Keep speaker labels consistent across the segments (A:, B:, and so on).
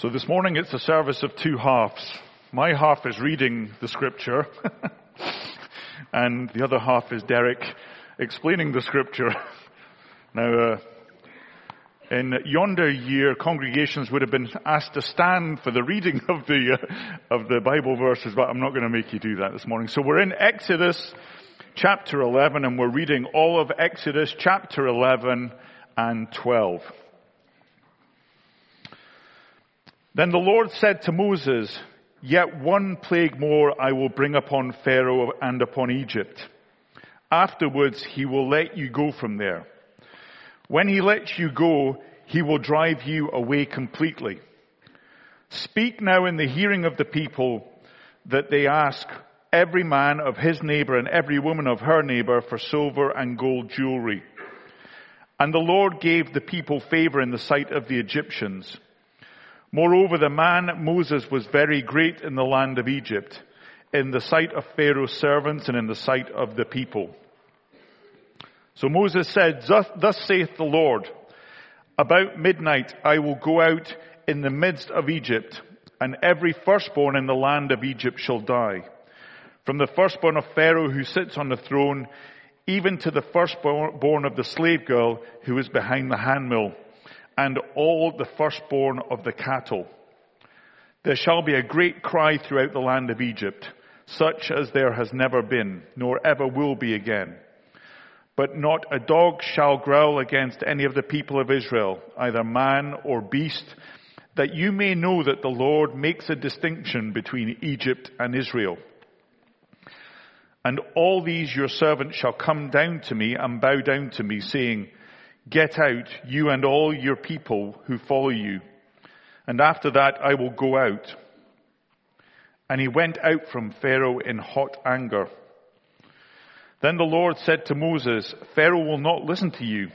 A: So this morning it's a service of two halves. My half is reading the scripture, and the other half is Derek explaining the scripture. now, uh, in yonder year, congregations would have been asked to stand for the reading of the uh, of the Bible verses, but I'm not going to make you do that this morning. So we're in Exodus chapter 11, and we're reading all of Exodus chapter 11 and 12. Then the Lord said to Moses, Yet one plague more I will bring upon Pharaoh and upon Egypt. Afterwards he will let you go from there. When he lets you go, he will drive you away completely. Speak now in the hearing of the people that they ask every man of his neighbor and every woman of her neighbor for silver and gold jewelry. And the Lord gave the people favor in the sight of the Egyptians. Moreover, the man Moses was very great in the land of Egypt, in the sight of Pharaoh's servants and in the sight of the people. So Moses said, Thus saith the Lord, about midnight I will go out in the midst of Egypt, and every firstborn in the land of Egypt shall die. From the firstborn of Pharaoh who sits on the throne, even to the firstborn of the slave girl who is behind the handmill and all the firstborn of the cattle. There shall be a great cry throughout the land of Egypt, such as there has never been, nor ever will be again. But not a dog shall growl against any of the people of Israel, either man or beast, that you may know that the Lord makes a distinction between Egypt and Israel. And all these your servants shall come down to me and bow down to me, saying, Get out, you and all your people who follow you. And after that I will go out. And he went out from Pharaoh in hot anger. Then the Lord said to Moses, Pharaoh will not listen to you,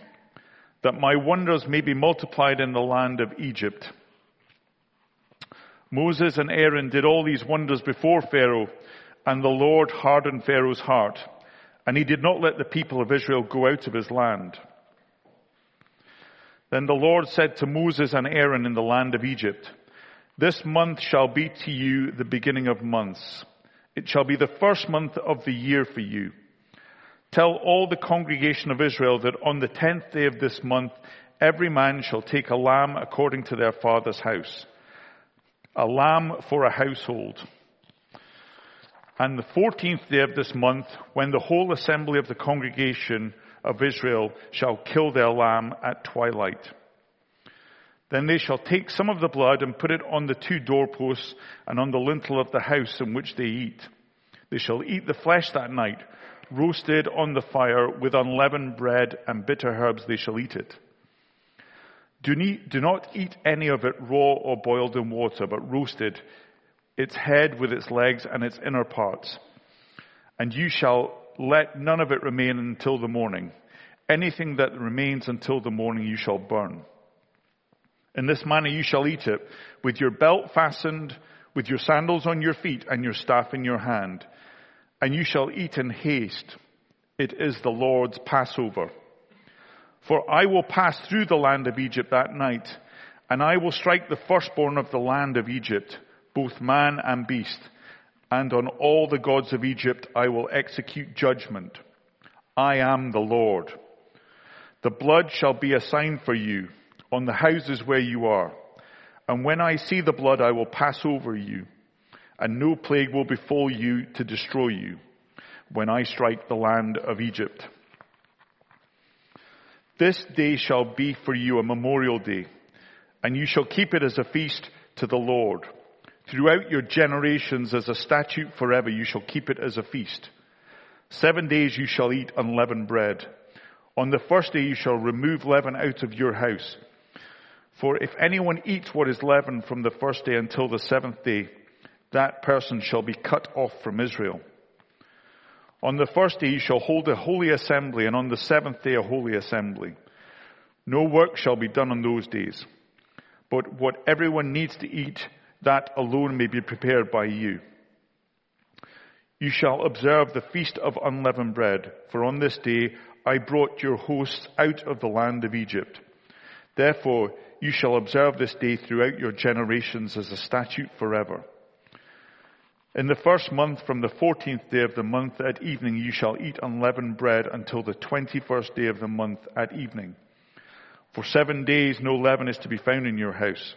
A: that my wonders may be multiplied in the land of Egypt. Moses and Aaron did all these wonders before Pharaoh, and the Lord hardened Pharaoh's heart, and he did not let the people of Israel go out of his land. Then the Lord said to Moses and Aaron in the land of Egypt, This month shall be to you the beginning of months. It shall be the first month of the year for you. Tell all the congregation of Israel that on the tenth day of this month, every man shall take a lamb according to their father's house. A lamb for a household. And the fourteenth day of this month, when the whole assembly of the congregation of Israel shall kill their lamb at twilight. Then they shall take some of the blood and put it on the two doorposts and on the lintel of the house in which they eat. They shall eat the flesh that night, roasted on the fire with unleavened bread and bitter herbs they shall eat it. Do, do not eat any of it raw or boiled in water, but roasted, its head with its legs and its inner parts. And you shall let none of it remain until the morning. Anything that remains until the morning you shall burn. In this manner you shall eat it, with your belt fastened, with your sandals on your feet, and your staff in your hand. And you shall eat in haste. It is the Lord's Passover. For I will pass through the land of Egypt that night, and I will strike the firstborn of the land of Egypt, both man and beast and on all the gods of Egypt I will execute judgment. I am the Lord. The blood shall be a sign for you on the houses where you are. And when I see the blood, I will pass over you, and no plague will befall you to destroy you when I strike the land of Egypt. This day shall be for you a memorial day, and you shall keep it as a feast to the Lord. Throughout your generations as a statute forever, you shall keep it as a feast. Seven days you shall eat unleavened bread. On the first day you shall remove leaven out of your house. For if anyone eats what is leavened from the first day until the seventh day, that person shall be cut off from Israel. On the first day you shall hold a holy assembly, and on the seventh day a holy assembly. No work shall be done on those days. But what everyone needs to eat, that alone may be prepared by you. You shall observe the feast of unleavened bread, for on this day I brought your hosts out of the land of Egypt. Therefore, you shall observe this day throughout your generations as a statute forever. In the first month, from the fourteenth day of the month at evening, you shall eat unleavened bread until the twenty-first day of the month at evening. For seven days no leaven is to be found in your house.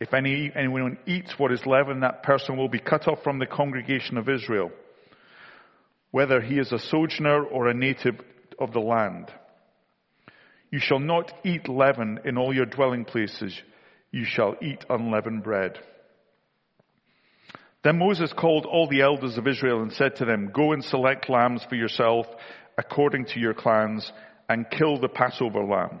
A: If any, anyone eats what is leavened, that person will be cut off from the congregation of Israel, whether he is a sojourner or a native of the land. You shall not eat leaven in all your dwelling places. You shall eat unleavened bread. Then Moses called all the elders of Israel and said to them, Go and select lambs for yourself according to your clans and kill the Passover lamb.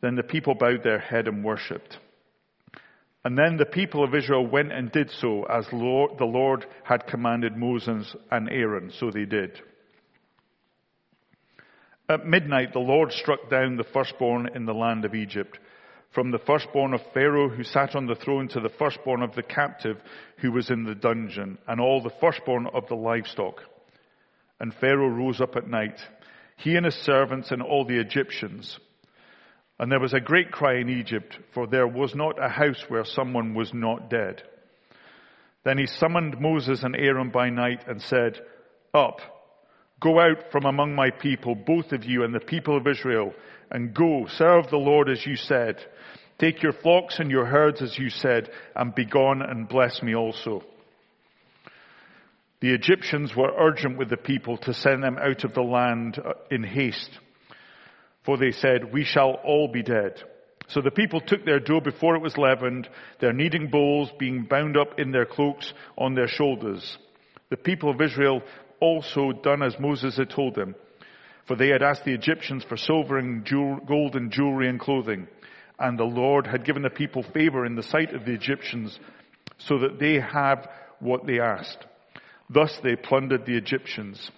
A: Then the people bowed their head and worshipped. And then the people of Israel went and did so as Lord, the Lord had commanded Moses and Aaron, so they did. At midnight, the Lord struck down the firstborn in the land of Egypt from the firstborn of Pharaoh who sat on the throne to the firstborn of the captive who was in the dungeon, and all the firstborn of the livestock. And Pharaoh rose up at night, he and his servants and all the Egyptians. And there was a great cry in Egypt, for there was not a house where someone was not dead. Then he summoned Moses and Aaron by night and said, Up, go out from among my people, both of you and the people of Israel, and go, serve the Lord as you said. Take your flocks and your herds, as you said, and be gone and bless me also. The Egyptians were urgent with the people to send them out of the land uh, in haste. For they said, we shall all be dead. So the people took their dough before it was leavened, their kneading bowls being bound up in their cloaks on their shoulders. The people of Israel also done as Moses had told them, for they had asked the Egyptians for silver and gold and jewelry and clothing and the Lord had given the people favor in the sight of the Egyptians so that they have what they asked. Thus they plundered the Egyptians.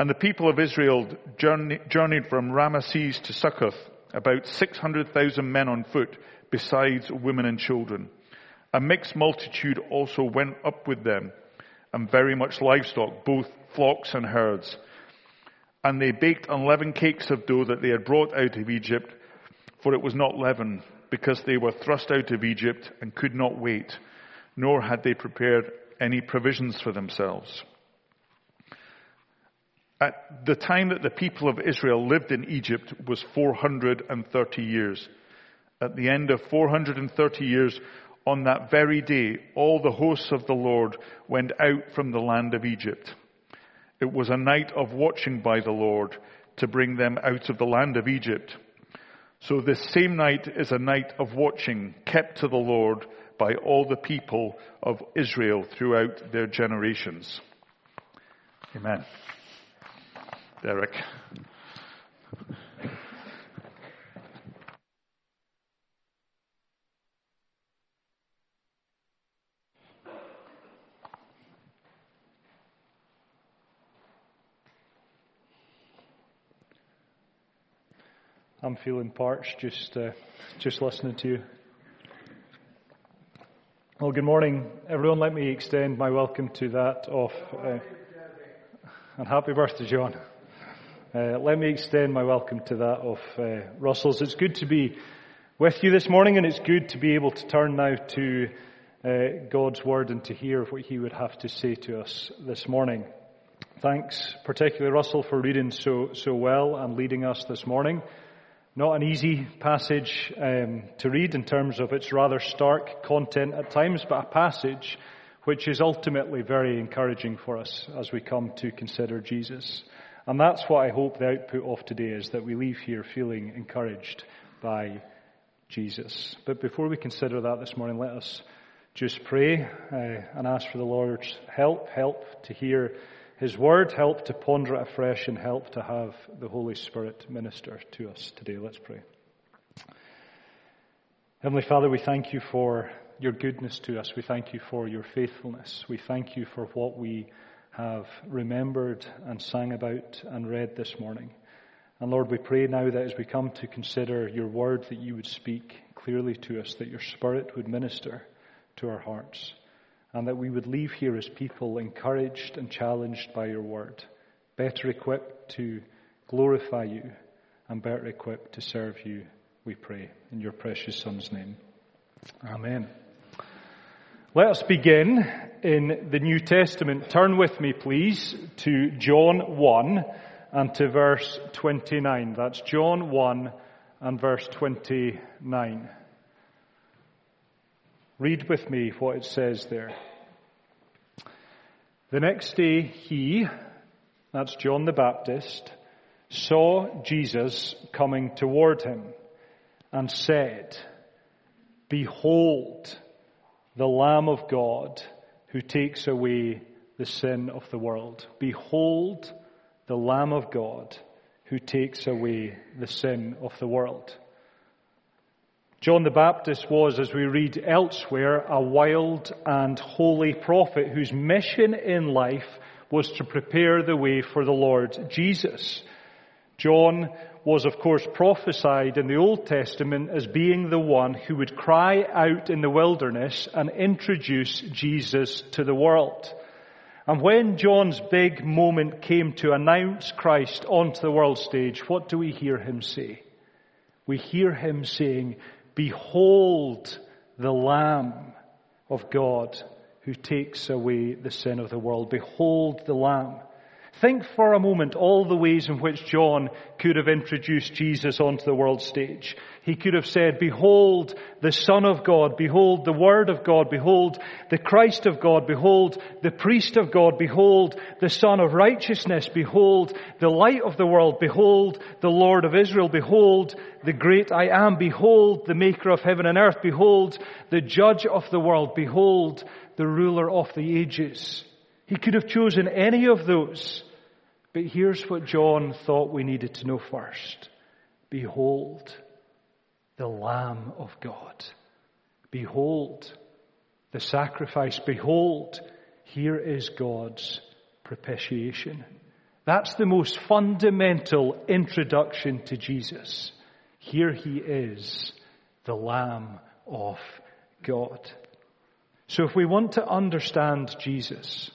A: And the people of Israel journeyed from Ramesses to Succoth, about 600,000 men on foot, besides women and children. A mixed multitude also went up with them, and very much livestock, both flocks and herds. And they baked unleavened cakes of dough that they had brought out of Egypt, for it was not leaven, because they were thrust out of Egypt and could not wait, nor had they prepared any provisions for themselves. At the time that the people of Israel lived in Egypt was 430 years. At the end of 430 years, on that very day, all the hosts of the Lord went out from the land of Egypt. It was a night of watching by the Lord to bring them out of the land of Egypt. So this same night is a night of watching kept to the Lord by all the people of Israel throughout their generations. Amen. Derek.
B: I'm feeling parched just uh, just listening to you. Well, good morning, everyone. Let me extend my welcome to that of uh, and happy birthday, John. Uh, let me extend my welcome to that of uh, Russell's. It's good to be with you this morning, and it's good to be able to turn now to uh, God's word and to hear what He would have to say to us this morning. Thanks, particularly Russell, for reading so so well and leading us this morning. Not an easy passage um, to read in terms of its rather stark content at times, but a passage which is ultimately very encouraging for us as we come to consider Jesus. And that's what I hope the output of today is, that we leave here feeling encouraged by Jesus. But before we consider that this morning, let us just pray uh, and ask for the Lord's help, help to hear his word, help to ponder it afresh, and help to have the Holy Spirit minister to us today. Let's pray. Heavenly Father, we thank you for your goodness to us. We thank you for your faithfulness. We thank you for what we have remembered and sang about and read this morning. And Lord, we pray now that as we come to consider your word, that you would speak clearly to us, that your Spirit would minister to our hearts and that we would leave here as people encouraged and challenged by your word, better equipped to glorify you and better equipped to serve you, we pray. In your precious Son's name. Amen. Let us begin in the New Testament. Turn with me, please, to John 1 and to verse 29. That's John 1 and verse 29. Read with me what it says there. The next day he, that's John the Baptist, saw Jesus coming toward him and said, Behold, the Lamb of God who takes away the sin of the world. Behold, the Lamb of God who takes away the sin of the world. John the Baptist was, as we read elsewhere, a wild and holy prophet whose mission in life was to prepare the way for the Lord Jesus. John was of course prophesied in the Old Testament as being the one who would cry out in the wilderness and introduce Jesus to the world. And when John's big moment came to announce Christ onto the world stage, what do we hear him say? We hear him saying, Behold the Lamb of God who takes away the sin of the world. Behold the Lamb. Think for a moment all the ways in which John could have introduced Jesus onto the world stage. He could have said, behold the Son of God, behold the Word of God, behold the Christ of God, behold the Priest of God, behold the Son of Righteousness, behold the Light of the world, behold the Lord of Israel, behold the great I am, behold the Maker of heaven and earth, behold the Judge of the world, behold the Ruler of the ages. He could have chosen any of those. But here's what John thought we needed to know first. Behold, the Lamb of God. Behold, the sacrifice. Behold, here is God's propitiation. That's the most fundamental introduction to Jesus. Here he is, the Lamb of God. So if we want to understand Jesus,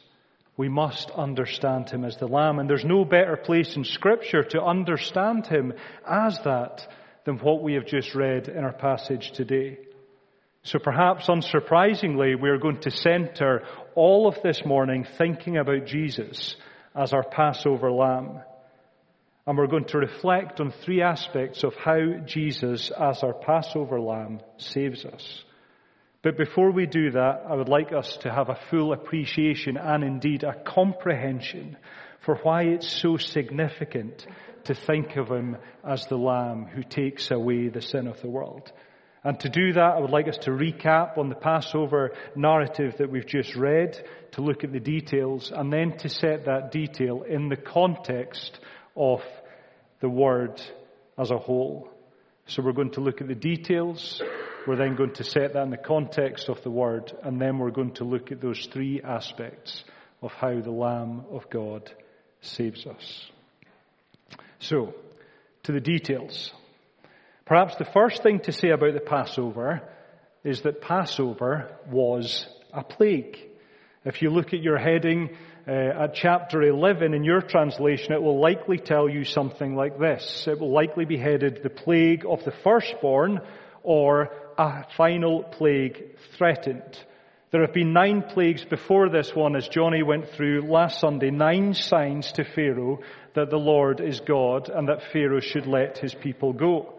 B: we must understand him as the Lamb. And there's no better place in Scripture to understand him as that than what we have just read in our passage today. So perhaps unsurprisingly, we're going to center all of this morning thinking about Jesus as our Passover Lamb. And we're going to reflect on three aspects of how Jesus, as our Passover Lamb, saves us. But before we do that, I would like us to have a full appreciation and indeed a comprehension for why it's so significant to think of him as the Lamb who takes away the sin of the world. And to do that, I would like us to recap on the Passover narrative that we've just read, to look at the details, and then to set that detail in the context of the Word as a whole. So we're going to look at the details, we're then going to set that in the context of the Word, and then we're going to look at those three aspects of how the Lamb of God saves us. So, to the details. Perhaps the first thing to say about the Passover is that Passover was a plague. If you look at your heading uh, at chapter 11 in your translation, it will likely tell you something like this. It will likely be headed the plague of the firstborn or a final plague threatened. There have been nine plagues before this one as Johnny went through last Sunday, nine signs to Pharaoh that the Lord is God and that Pharaoh should let his people go.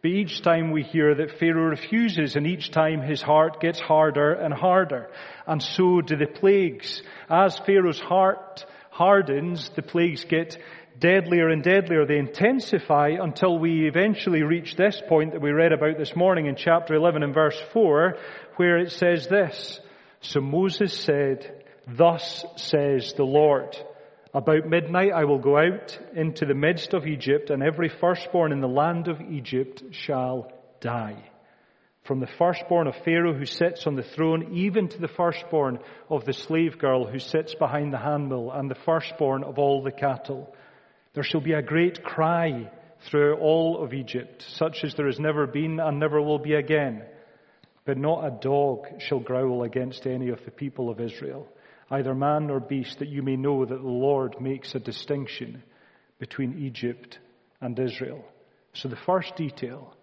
B: But each time we hear that Pharaoh refuses and each time his heart gets harder and harder. And so do the plagues. As Pharaoh's heart hardens, the plagues get deadlier and deadlier. They intensify until we eventually reach this point that we read about this morning in chapter 11 and verse 4, where it says this. So Moses said, Thus says the Lord. About midnight I will go out into the midst of Egypt, and every firstborn in the land of Egypt shall die. From the firstborn of Pharaoh who sits on the throne, even to the firstborn of the slave girl who sits behind the handmill, and the firstborn of all the cattle. There shall be a great cry through all of Egypt, such as there has never been and never will be again. But not a dog shall growl against any of the people of Israel either man or beast, that you may know that the Lord makes a distinction between Egypt and Israel. So the first detail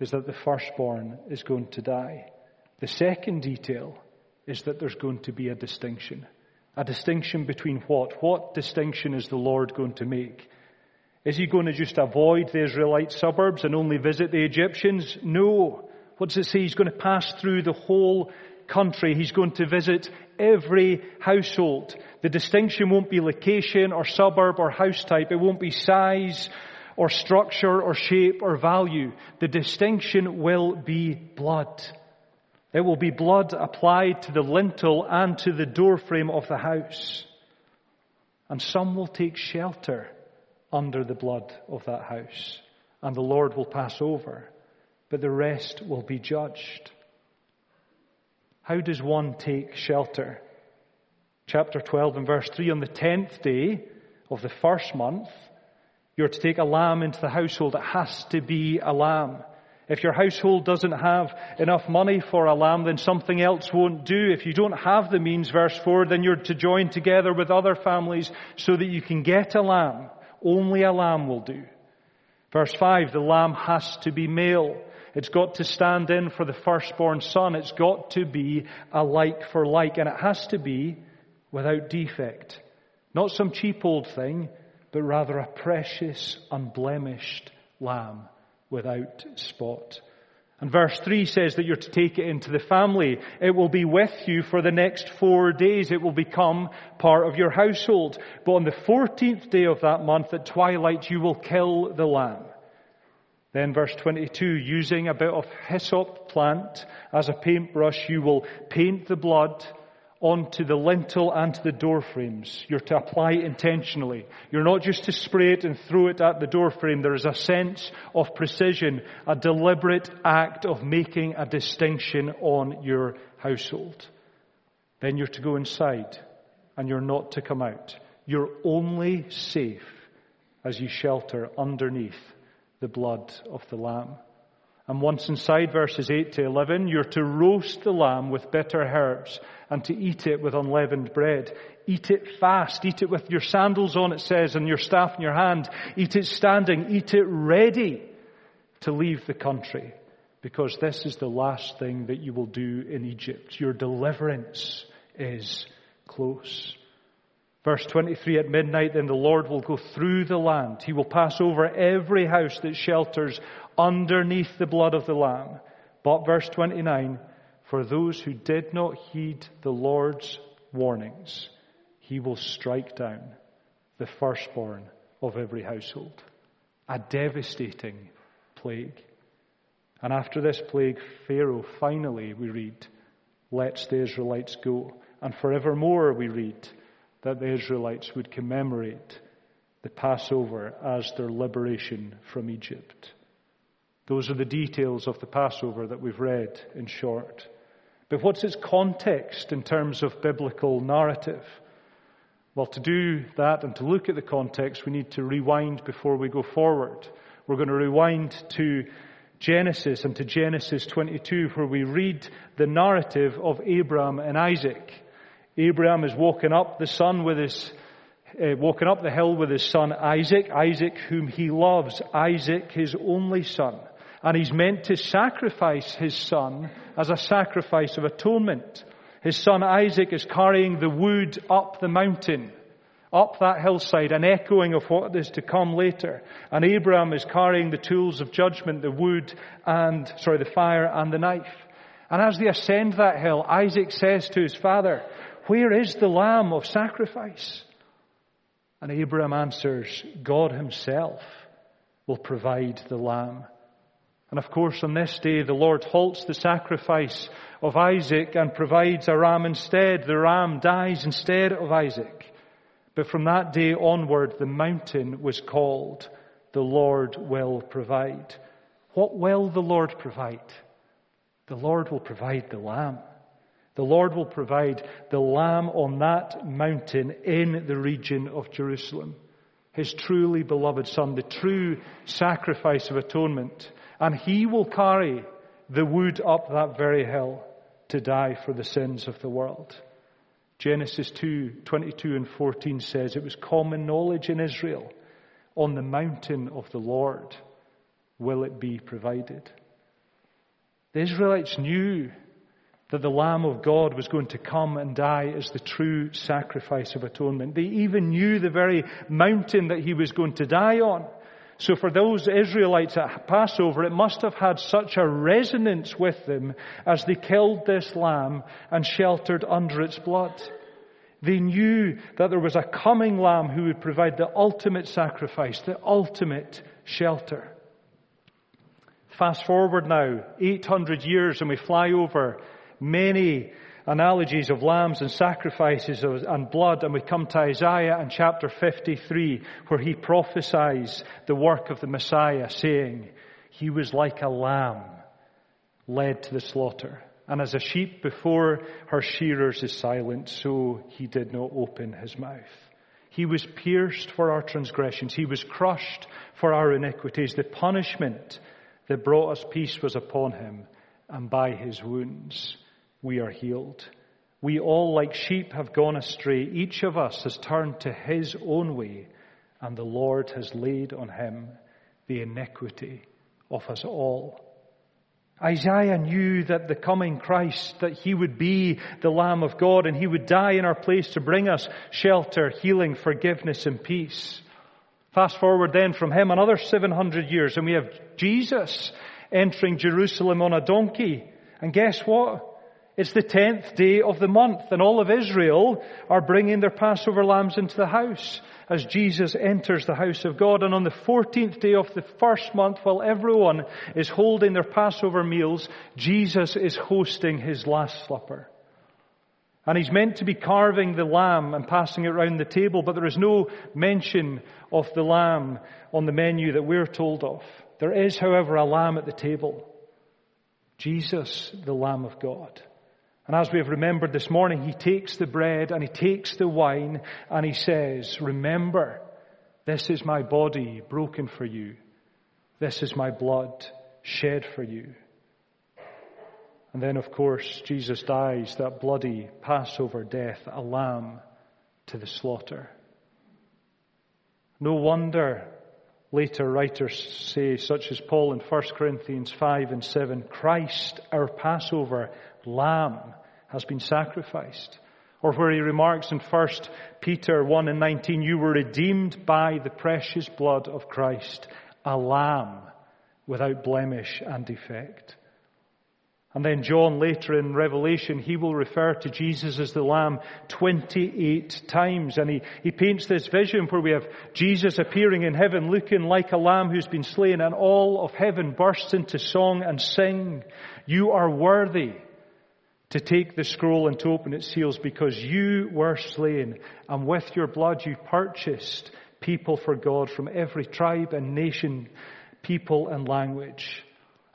B: is that the firstborn is going to die. The second detail is that there's going to be a distinction. A distinction between what? What distinction is the Lord going to make? Is he going to just avoid the Israelite suburbs and only visit the Egyptians? No. What does it say? He's going to pass through the whole country. He's going to visit every household. The distinction won't be location or suburb or house type. It won't be size or structure or shape or value. The distinction will be blood. It will be blood applied to the lintel and to the doorframe of the house. And some will take shelter under the blood of that house. And the Lord will pass over. But the rest will be judged. How does one take shelter? Chapter 12 and verse 3 on the tenth day of the first month, you're to take a lamb into the household. It has to be a lamb. If your household doesn't have enough money for a lamb, then something else won't do. If you don't have the means, verse 4, then you're to join together with other families so that you can get a lamb. Only a lamb will do. Verse 5, the lamb has to be male. It's got to stand in for the firstborn son. It's got to be a like for like, and it has to be without defect. Not some cheap old thing, but rather a precious, unblemished lamb without spot. And verse 3 says that you're to take it into the family. It will be with you for the next four days. It will become part of your household. But on the 14th day of that month at twilight, you will kill the lamb. Then verse 22, using a bit of hyssop plant as a paintbrush, you will paint the blood onto the lintel and to the door frames. You're to apply it intentionally. You're not just to spray it and throw it at the door frame. There is a sense of precision, a deliberate act of making a distinction on your household. Then you're to go inside and you're not to come out. You're only safe as you shelter underneath the blood of the Lamb. And once inside verses 8 to 11, you're to roast the lamb with bitter herbs and to eat it with unleavened bread. Eat it fast. Eat it with your sandals on, it says, and your staff in your hand. Eat it standing. Eat it ready to leave the country because this is the last thing that you will do in Egypt. Your deliverance is close. Verse 23, at midnight, then the Lord will go through the land. He will pass over every house that shelters underneath the blood of the Lamb. But verse 29, for those who did not heed the Lord's warnings, he will strike down the firstborn of every household. A devastating plague. And after this plague, Pharaoh finally, we read, lets the Israelites go. And forevermore, we read, that the Israelites would commemorate the Passover as their liberation from Egypt. Those are the details of the Passover that we've read in short. But what's its context in terms of biblical narrative? Well, to do that and to look at the context, we need to rewind before we go forward. We're going to rewind to Genesis and to Genesis 22, where we read the narrative of Abraham and Isaac. Abraham is walking up the with his, uh, walking up the hill with his son Isaac, Isaac whom he loves, Isaac his only son. And he's meant to sacrifice his son as a sacrifice of atonement. His son Isaac is carrying the wood up the mountain. up that hillside, an echoing of what is to come later. And Abraham is carrying the tools of judgment, the wood and, sorry, the fire and the knife. And as they ascend that hill, Isaac says to his father, where is the lamb of sacrifice? And Abraham answers, God himself will provide the lamb. And of course, on this day, the Lord halts the sacrifice of Isaac and provides a ram instead. The ram dies instead of Isaac. But from that day onward, the mountain was called, the Lord will provide. What will the Lord provide? The Lord will provide the lamb. The Lord will provide the lamb on that mountain in the region of Jerusalem. His truly beloved son, the true sacrifice of atonement. And he will carry the wood up that very hill to die for the sins of the world. Genesis 2, 22 and 14 says it was common knowledge in Israel on the mountain of the Lord will it be provided. The Israelites knew that the Lamb of God was going to come and die as the true sacrifice of atonement. They even knew the very mountain that he was going to die on. So for those Israelites at Passover, it must have had such a resonance with them as they killed this lamb and sheltered under its blood. They knew that there was a coming lamb who would provide the ultimate sacrifice, the ultimate shelter. Fast forward now, 800 years, and we fly over many analogies of lambs and sacrifices and blood, and we come to Isaiah and chapter 53, where he prophesies the work of the Messiah, saying, He was like a lamb led to the slaughter. And as a sheep before her shearers is silent, so he did not open his mouth. He was pierced for our transgressions. He was crushed for our iniquities. The punishment that brought us peace was upon him, and by his wounds we are healed. We all, like sheep, have gone astray. Each of us has turned to his own way, and the Lord has laid on him the iniquity of us all. Isaiah knew that the coming Christ, that he would be the Lamb of God and he would die in our place to bring us shelter, healing, forgiveness and peace. Fast forward then from him another 700 years and we have Jesus entering Jerusalem on a donkey. And guess what? It's the tenth day of the month and all of Israel are bringing their Passover lambs into the house as Jesus enters the house of God. And on the 14th day of the first month, while everyone is holding their Passover meals, Jesus is hosting his Last Supper. And he's meant to be carving the lamb and passing it around the table, but there is no mention of the lamb on the menu that we're told of. There is, however, a lamb at the table. Jesus, the Lamb of God. And as we have remembered this morning, he takes the bread and he takes the wine and he says, remember, this is my body broken for you. This is my blood shed for you. And then, of course, Jesus dies that bloody Passover death, a lamb to the slaughter. No wonder later writers say, such as Paul in 1 Corinthians 5 and 7, Christ, our Passover, lamb has been sacrificed. Or where he remarks in 1 Peter 1 and 19, you were redeemed by the precious blood of Christ, a lamb without blemish and defect. And then John later in Revelation, he will refer to Jesus as the Lamb 28 times. And he, he paints this vision where we have Jesus appearing in heaven looking like a lamb who's been slain and all of heaven bursts into song and sing. You are worthy to take the scroll and to open its seals because you were slain and with your blood you purchased people for God from every tribe and nation, people and language.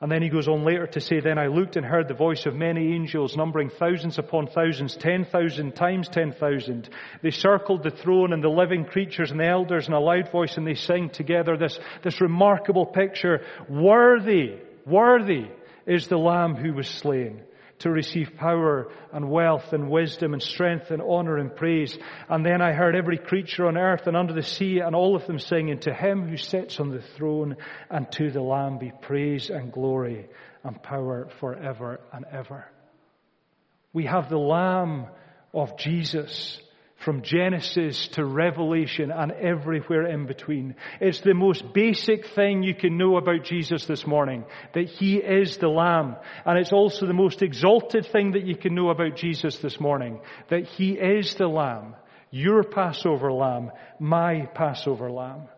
B: And then he goes on later to say, Then I looked and heard the voice of many angels, numbering thousands upon thousands, ten thousand times ten thousand. They circled the throne and the living creatures and the elders in a loud voice, and they sang together this, this remarkable picture. Worthy, worthy is the Lamb who was slain to receive power and wealth and wisdom and strength and honor and praise. And then I heard every creature on earth and under the sea and all of them singing, to him who sits on the throne and to the Lamb be praise and glory and power forever and ever. We have the Lamb of Jesus from Genesis to Revelation and everywhere in between. It's the most basic thing you can know about Jesus this morning, that He is the Lamb. And it's also the most exalted thing that you can know about Jesus this morning, that He is the Lamb. Your Passover Lamb, my Passover Lamb.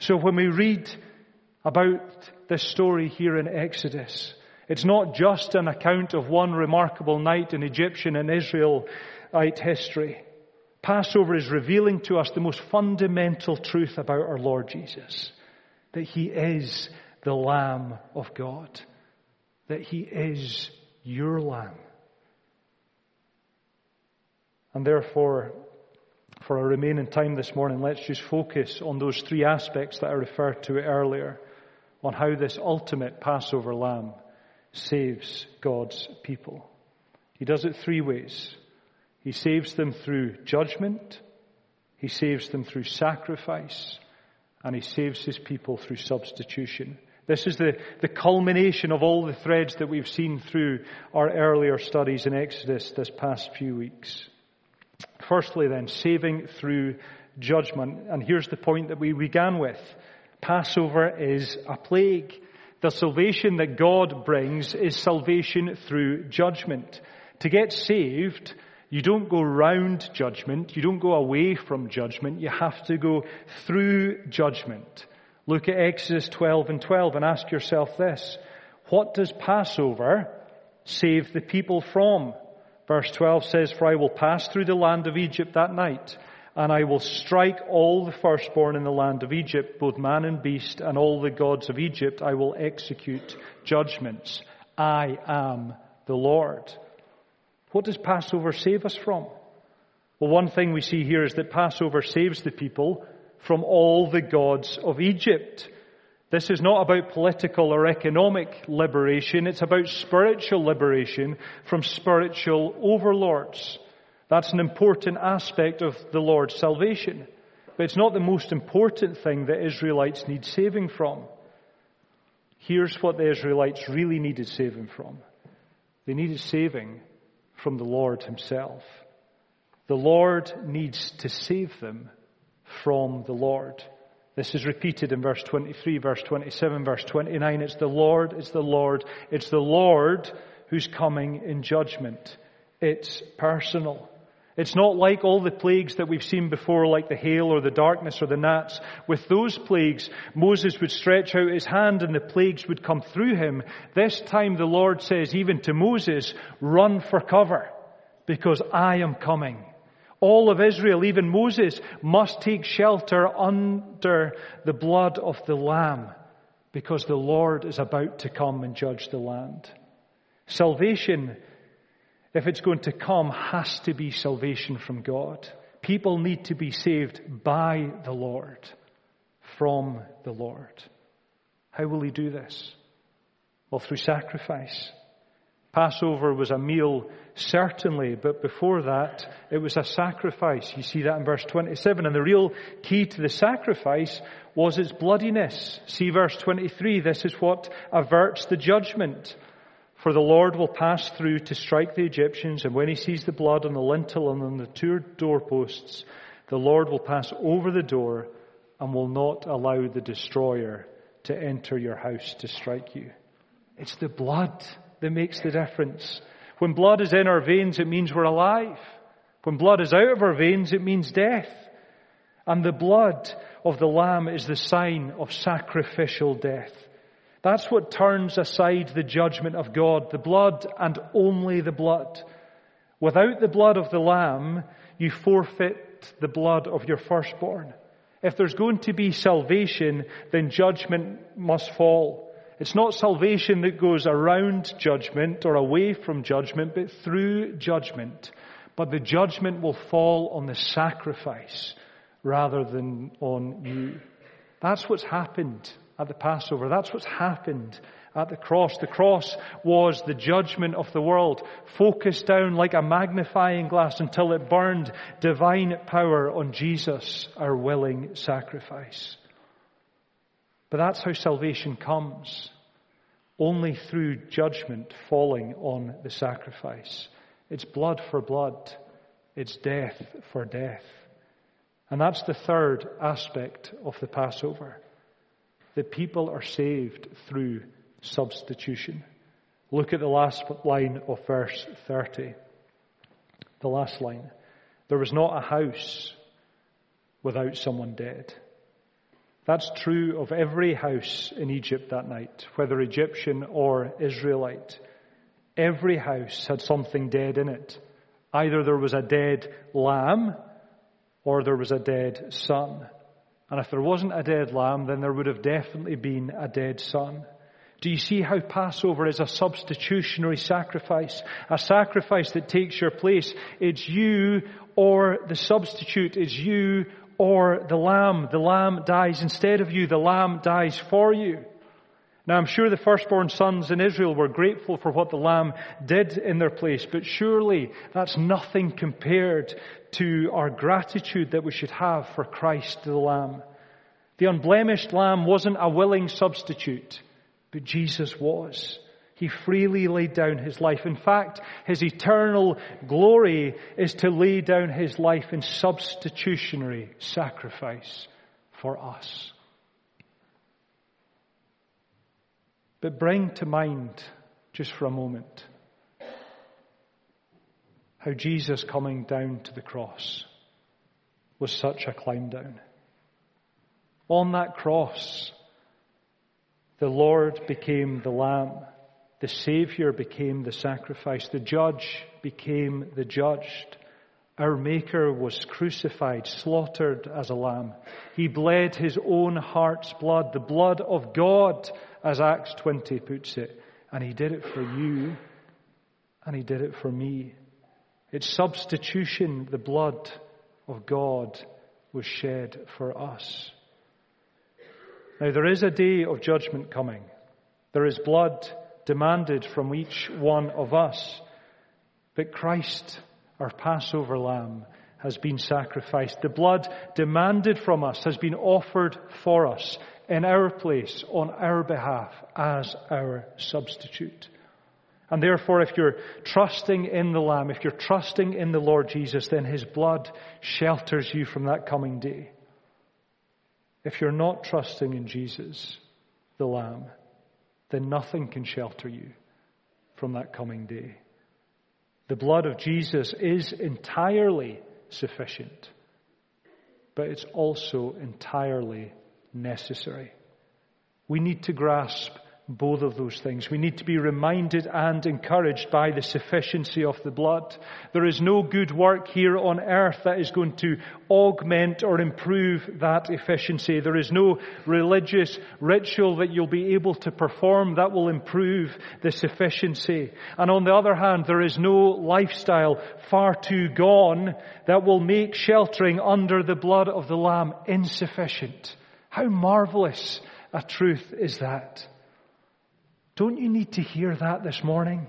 B: So when we read about this story here in Exodus, it's not just an account of one remarkable night in Egyptian and Israelite history. Passover is revealing to us the most fundamental truth about our Lord Jesus. That He is the Lamb of God. That He is your Lamb. And therefore, for our remaining time this morning, let's just focus on those three aspects that I referred to earlier, on how this ultimate Passover lamb saves God's people. He does it three ways. He saves them through judgment, He saves them through sacrifice, and He saves His people through substitution. This is the, the culmination of all the threads that we've seen through our earlier studies in Exodus this past few weeks. Firstly then, saving through judgment. And here's the point that we began with. Passover is a plague. The salvation that God brings is salvation through judgment. To get saved, you don't go round judgment. You don't go away from judgment. You have to go through judgment. Look at Exodus 12 and 12 and ask yourself this. What does Passover save the people from? Verse 12 says, For I will pass through the land of Egypt that night, and I will strike all the firstborn in the land of Egypt, both man and beast, and all the gods of Egypt I will execute judgments. I am the Lord. What does Passover save us from? Well, one thing we see here is that Passover saves the people from all the gods of Egypt. This is not about political or economic liberation. It's about spiritual liberation from spiritual overlords. That's an important aspect of the Lord's salvation. But it's not the most important thing that Israelites need saving from. Here's what the Israelites really needed saving from. They needed saving from the Lord Himself. The Lord needs to save them from the Lord. This is repeated in verse 23, verse 27, verse 29. It's the Lord, it's the Lord, it's the Lord who's coming in judgment. It's personal. It's not like all the plagues that we've seen before, like the hail or the darkness or the gnats. With those plagues, Moses would stretch out his hand and the plagues would come through him. This time the Lord says even to Moses, run for cover because I am coming. All of Israel, even Moses, must take shelter under the blood of the Lamb because the Lord is about to come and judge the land. Salvation if it's going to come, has to be salvation from God. People need to be saved by the Lord, from the Lord. How will He do this? Well, through sacrifice. Passover was a meal, certainly, but before that, it was a sacrifice. You see that in verse 27. And the real key to the sacrifice was its bloodiness. See verse 23. This is what averts the judgment. For the Lord will pass through to strike the Egyptians, and when he sees the blood on the lintel and on the two doorposts, the Lord will pass over the door and will not allow the destroyer to enter your house to strike you. It's the blood that makes the difference. When blood is in our veins, it means we're alive. When blood is out of our veins, it means death. And the blood of the Lamb is the sign of sacrificial death. That's what turns aside the judgment of God, the blood and only the blood. Without the blood of the Lamb, you forfeit the blood of your firstborn. If there's going to be salvation, then judgment must fall. It's not salvation that goes around judgment or away from judgment, but through judgment. But the judgment will fall on the sacrifice rather than on you. That's what's happened at the Passover. That's what's happened at the cross. The cross was the judgment of the world, focused down like a magnifying glass until it burned divine power on Jesus, our willing sacrifice. But that's how salvation comes. Only through judgment falling on the sacrifice. It's blood for blood. It's death for death. And that's the third aspect of the Passover. That people are saved through substitution. Look at the last line of verse 30. The last line. There was not a house without someone dead. That's true of every house in Egypt that night, whether Egyptian or Israelite. Every house had something dead in it. Either there was a dead lamb or there was a dead son. And if there wasn't a dead lamb, then there would have definitely been a dead son. Do you see how Passover is a substitutionary sacrifice? A sacrifice that takes your place. It's you or the substitute. It's you or the lamb. The lamb dies instead of you. The lamb dies for you. Now I'm sure the firstborn sons in Israel were grateful for what the lamb did in their place, but surely that's nothing compared to our gratitude that we should have for Christ the lamb. The unblemished lamb wasn't a willing substitute, but Jesus was. He freely laid down his life. In fact, his eternal glory is to lay down his life in substitutionary sacrifice for us. But bring to mind, just for a moment, how Jesus coming down to the cross was such a climb down. On that cross, the Lord became the Lamb. The Savior became the sacrifice. The judge became the judged. Our Maker was crucified, slaughtered as a lamb. He bled his own heart's blood, the blood of God, as Acts 20 puts it. And he did it for you, and he did it for me. It's substitution, the blood of God was shed for us. Now there is a day of judgment coming. There is blood demanded from each one of us. But Christ, our Passover lamb, has been sacrificed. The blood demanded from us has been offered for us in our place, on our behalf, as our substitute. And therefore, if you're trusting in the Lamb, if you're trusting in the Lord Jesus, then His blood shelters you from that coming day. If you're not trusting in Jesus, the Lamb, then nothing can shelter you from that coming day. The blood of Jesus is entirely sufficient, but it's also entirely necessary. We need to grasp both of those things. We need to be reminded and encouraged by the sufficiency of the blood. There is no good work here on earth that is going to augment or improve that efficiency. There is no religious ritual that you'll be able to perform that will improve the sufficiency. And on the other hand, there is no lifestyle far too gone that will make sheltering under the blood of the Lamb insufficient. How marvelous a truth is that? Don't you need to hear that this morning?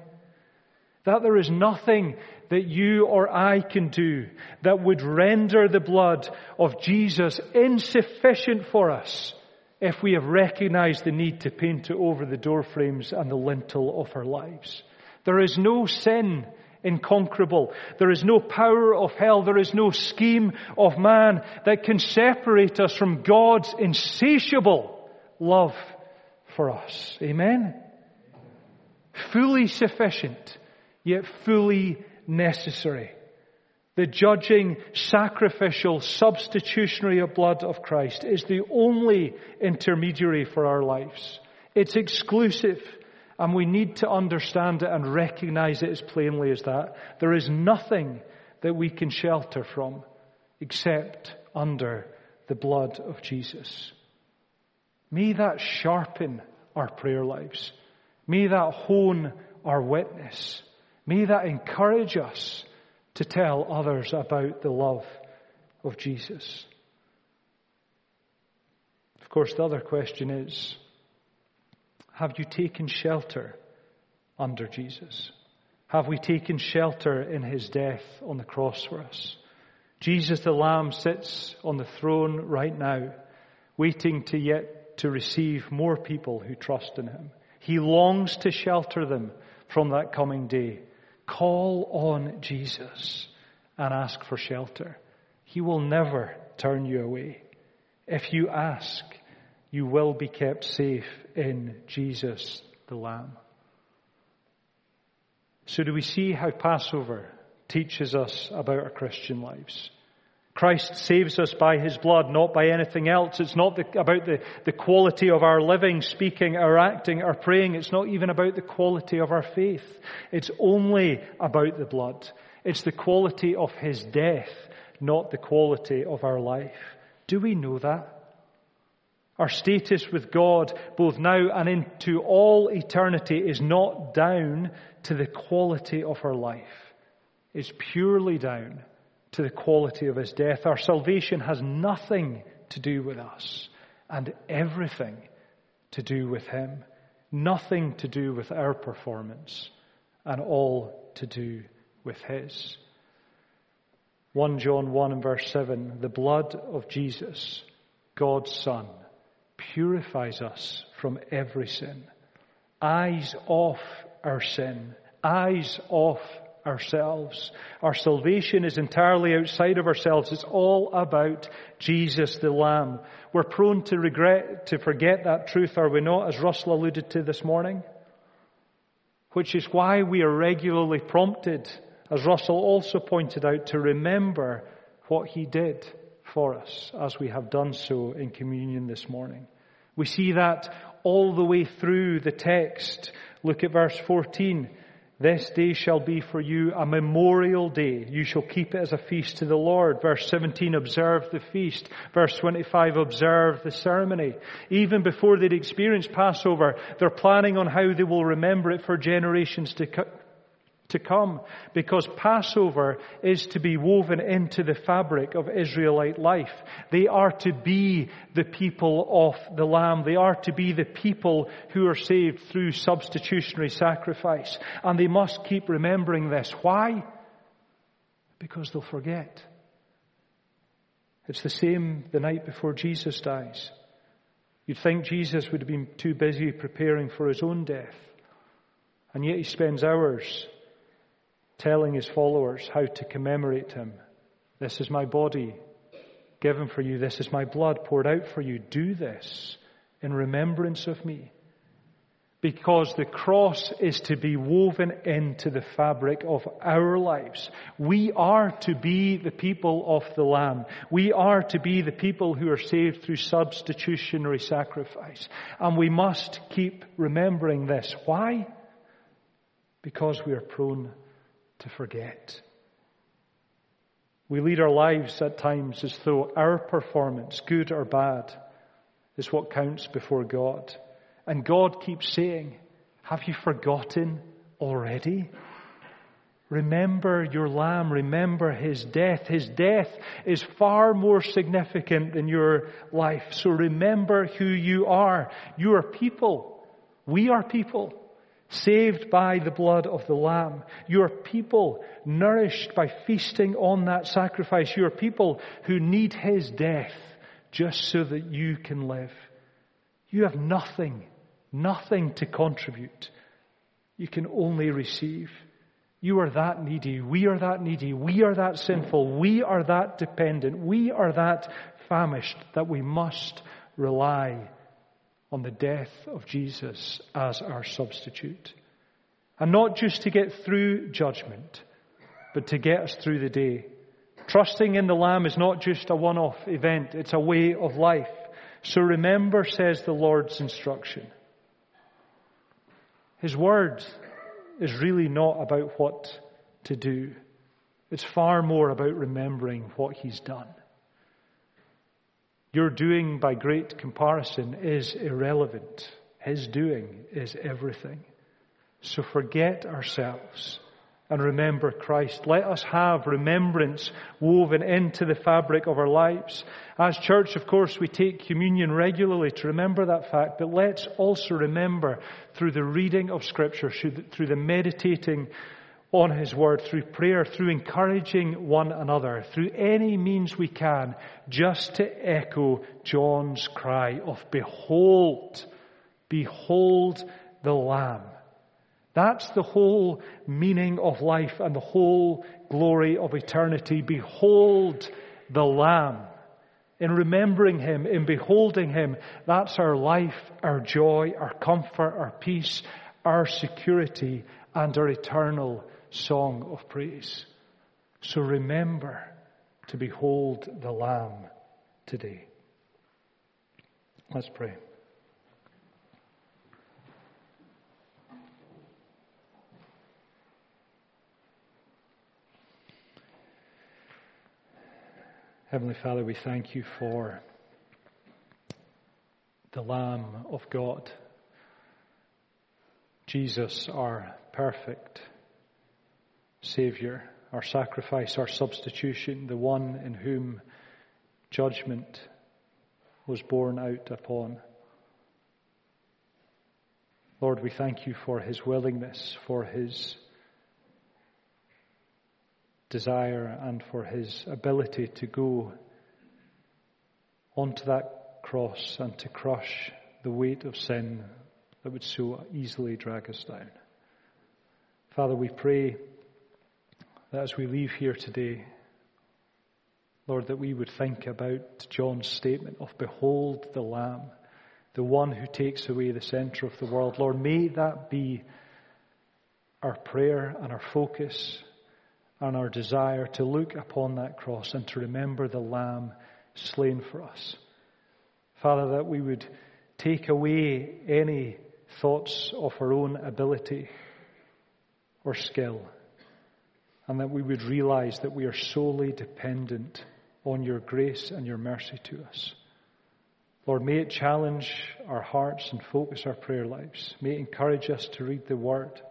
B: That there is nothing that you or I can do that would render the blood of Jesus insufficient for us if we have recognized the need to paint it over the door frames and the lintel of our lives. There is no sin inconquerable. There is no power of hell. There is no scheme of man that can separate us from God's insatiable love for us. Amen? Fully sufficient, yet fully necessary. The judging, sacrificial, substitutionary blood of Christ is the only intermediary for our lives. It's exclusive, and we need to understand it and recognize it as plainly as that. There is nothing that we can shelter from except under the blood of Jesus. May that sharpen our prayer lives. May that hone our witness. May that encourage us to tell others about the love of Jesus. Of course, the other question is, have you taken shelter under Jesus? Have we taken shelter in his death on the cross for us? Jesus the Lamb sits on the throne right now, waiting to yet to receive more people who trust in him. He longs to shelter them from that coming day. Call on Jesus and ask for shelter. He will never turn you away. If you ask, you will be kept safe in Jesus the Lamb. So do we see how Passover teaches us about our Christian lives? Christ saves us by His blood, not by anything else. It's not the, about the, the quality of our living, speaking, our acting, our praying. It's not even about the quality of our faith. It's only about the blood. It's the quality of His death, not the quality of our life. Do we know that? Our status with God, both now and into all eternity, is not down to the quality of our life. It's purely down to the quality of His death. Our salvation has nothing to do with us and everything to do with Him. Nothing to do with our performance and all to do with His. 1 John 1 and verse 7, the blood of Jesus, God's Son, purifies us from every sin. Eyes off our sin. Eyes off ourselves. Our salvation is entirely outside of ourselves. It's all about Jesus the Lamb. We're prone to regret, to forget that truth, are we not, as Russell alluded to this morning? Which is why we are regularly prompted, as Russell also pointed out, to remember what he did for us as we have done so in communion this morning. We see that all the way through the text. Look at verse 14. This day shall be for you a memorial day. You shall keep it as a feast to the Lord. Verse 17, observe the feast. Verse 25, observe the ceremony. Even before they'd experienced Passover, they're planning on how they will remember it for generations to, to come because Passover is to be woven into the fabric of Israelite life. They are to be the people of the Lamb. They are to be the people who are saved through substitutionary sacrifice. And they must keep remembering this. Why? Because they'll forget. It's the same the night before Jesus dies. You'd think Jesus would have been too busy preparing for his own death. And yet he spends hours telling his followers how to commemorate him. This is my body given for you. This is my blood poured out for you. Do this in remembrance of me. Because the cross is to be woven into the fabric of our lives. We are to be the people of the Lamb. We are to be the people who are saved through substitutionary sacrifice. And we must keep remembering this. Why? Because we are prone to forget. We lead our lives at times as though our performance, good or bad, is what counts before God. And God keeps saying, Have you forgotten already? Remember your lamb. Remember his death. His death is far more significant than your life. So remember who you are. You are people. We are people saved by the blood of the Lamb. Your people nourished by feasting on that sacrifice. Your people who need His death just so that you can live. You have nothing, nothing to contribute. You can only receive. You are that needy. We are that needy. We are that sinful. We are that dependent. We are that famished that we must rely on the death of Jesus as our substitute. And not just to get through judgment, but to get us through the day. Trusting in the Lamb is not just a one-off event, it's a way of life. So remember, says the Lord's instruction. His word is really not about what to do. It's far more about remembering what He's done. Your doing, by great comparison, is irrelevant. His doing is everything. So forget ourselves and remember Christ. Let us have remembrance woven into the fabric of our lives. As church, of course, we take communion regularly to remember that fact, but let's also remember through the reading of Scripture, through the meditating on His Word through prayer, through encouraging one another, through any means we can, just to echo John's cry of behold, behold the Lamb That's the whole meaning of life and the whole glory of eternity. Behold the Lamb. In remembering Him, in beholding Him, that's our life, our joy, our comfort, our peace, our security, and our eternal song of praise. So remember to behold the Lamb today. Let's pray. Heavenly Father, we thank you for the Lamb of God, Jesus, our perfect Savior, our sacrifice, our substitution, the one in whom judgment was borne out upon. Lord, we thank you for his willingness, for his desire and for his ability to go onto that cross and to crush the weight of sin that would so easily drag us down. Father, we pray that as we leave here today, Lord, that we would think about John's statement of behold the Lamb, the one who takes away the center of the world. Lord, may that be our prayer and our focus and our desire to look upon that cross and to remember the Lamb slain for us. Father, that we would take away any thoughts of our own ability or skill, and that we would realize that we are solely dependent on your grace and your mercy to us. Lord, may it challenge our hearts and focus our prayer lives. May it encourage us to read the Word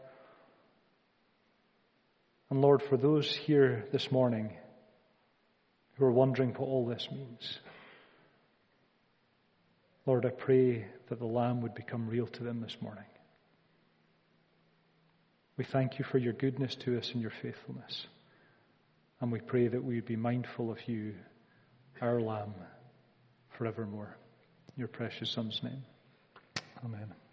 B: and Lord, for those here this morning who are wondering what all this means, Lord, I pray that the Lamb would become real to them this morning. We thank you for your goodness to us and your faithfulness. And we pray that we would be mindful of you, our Lamb, forevermore. In your precious Son's name. Amen.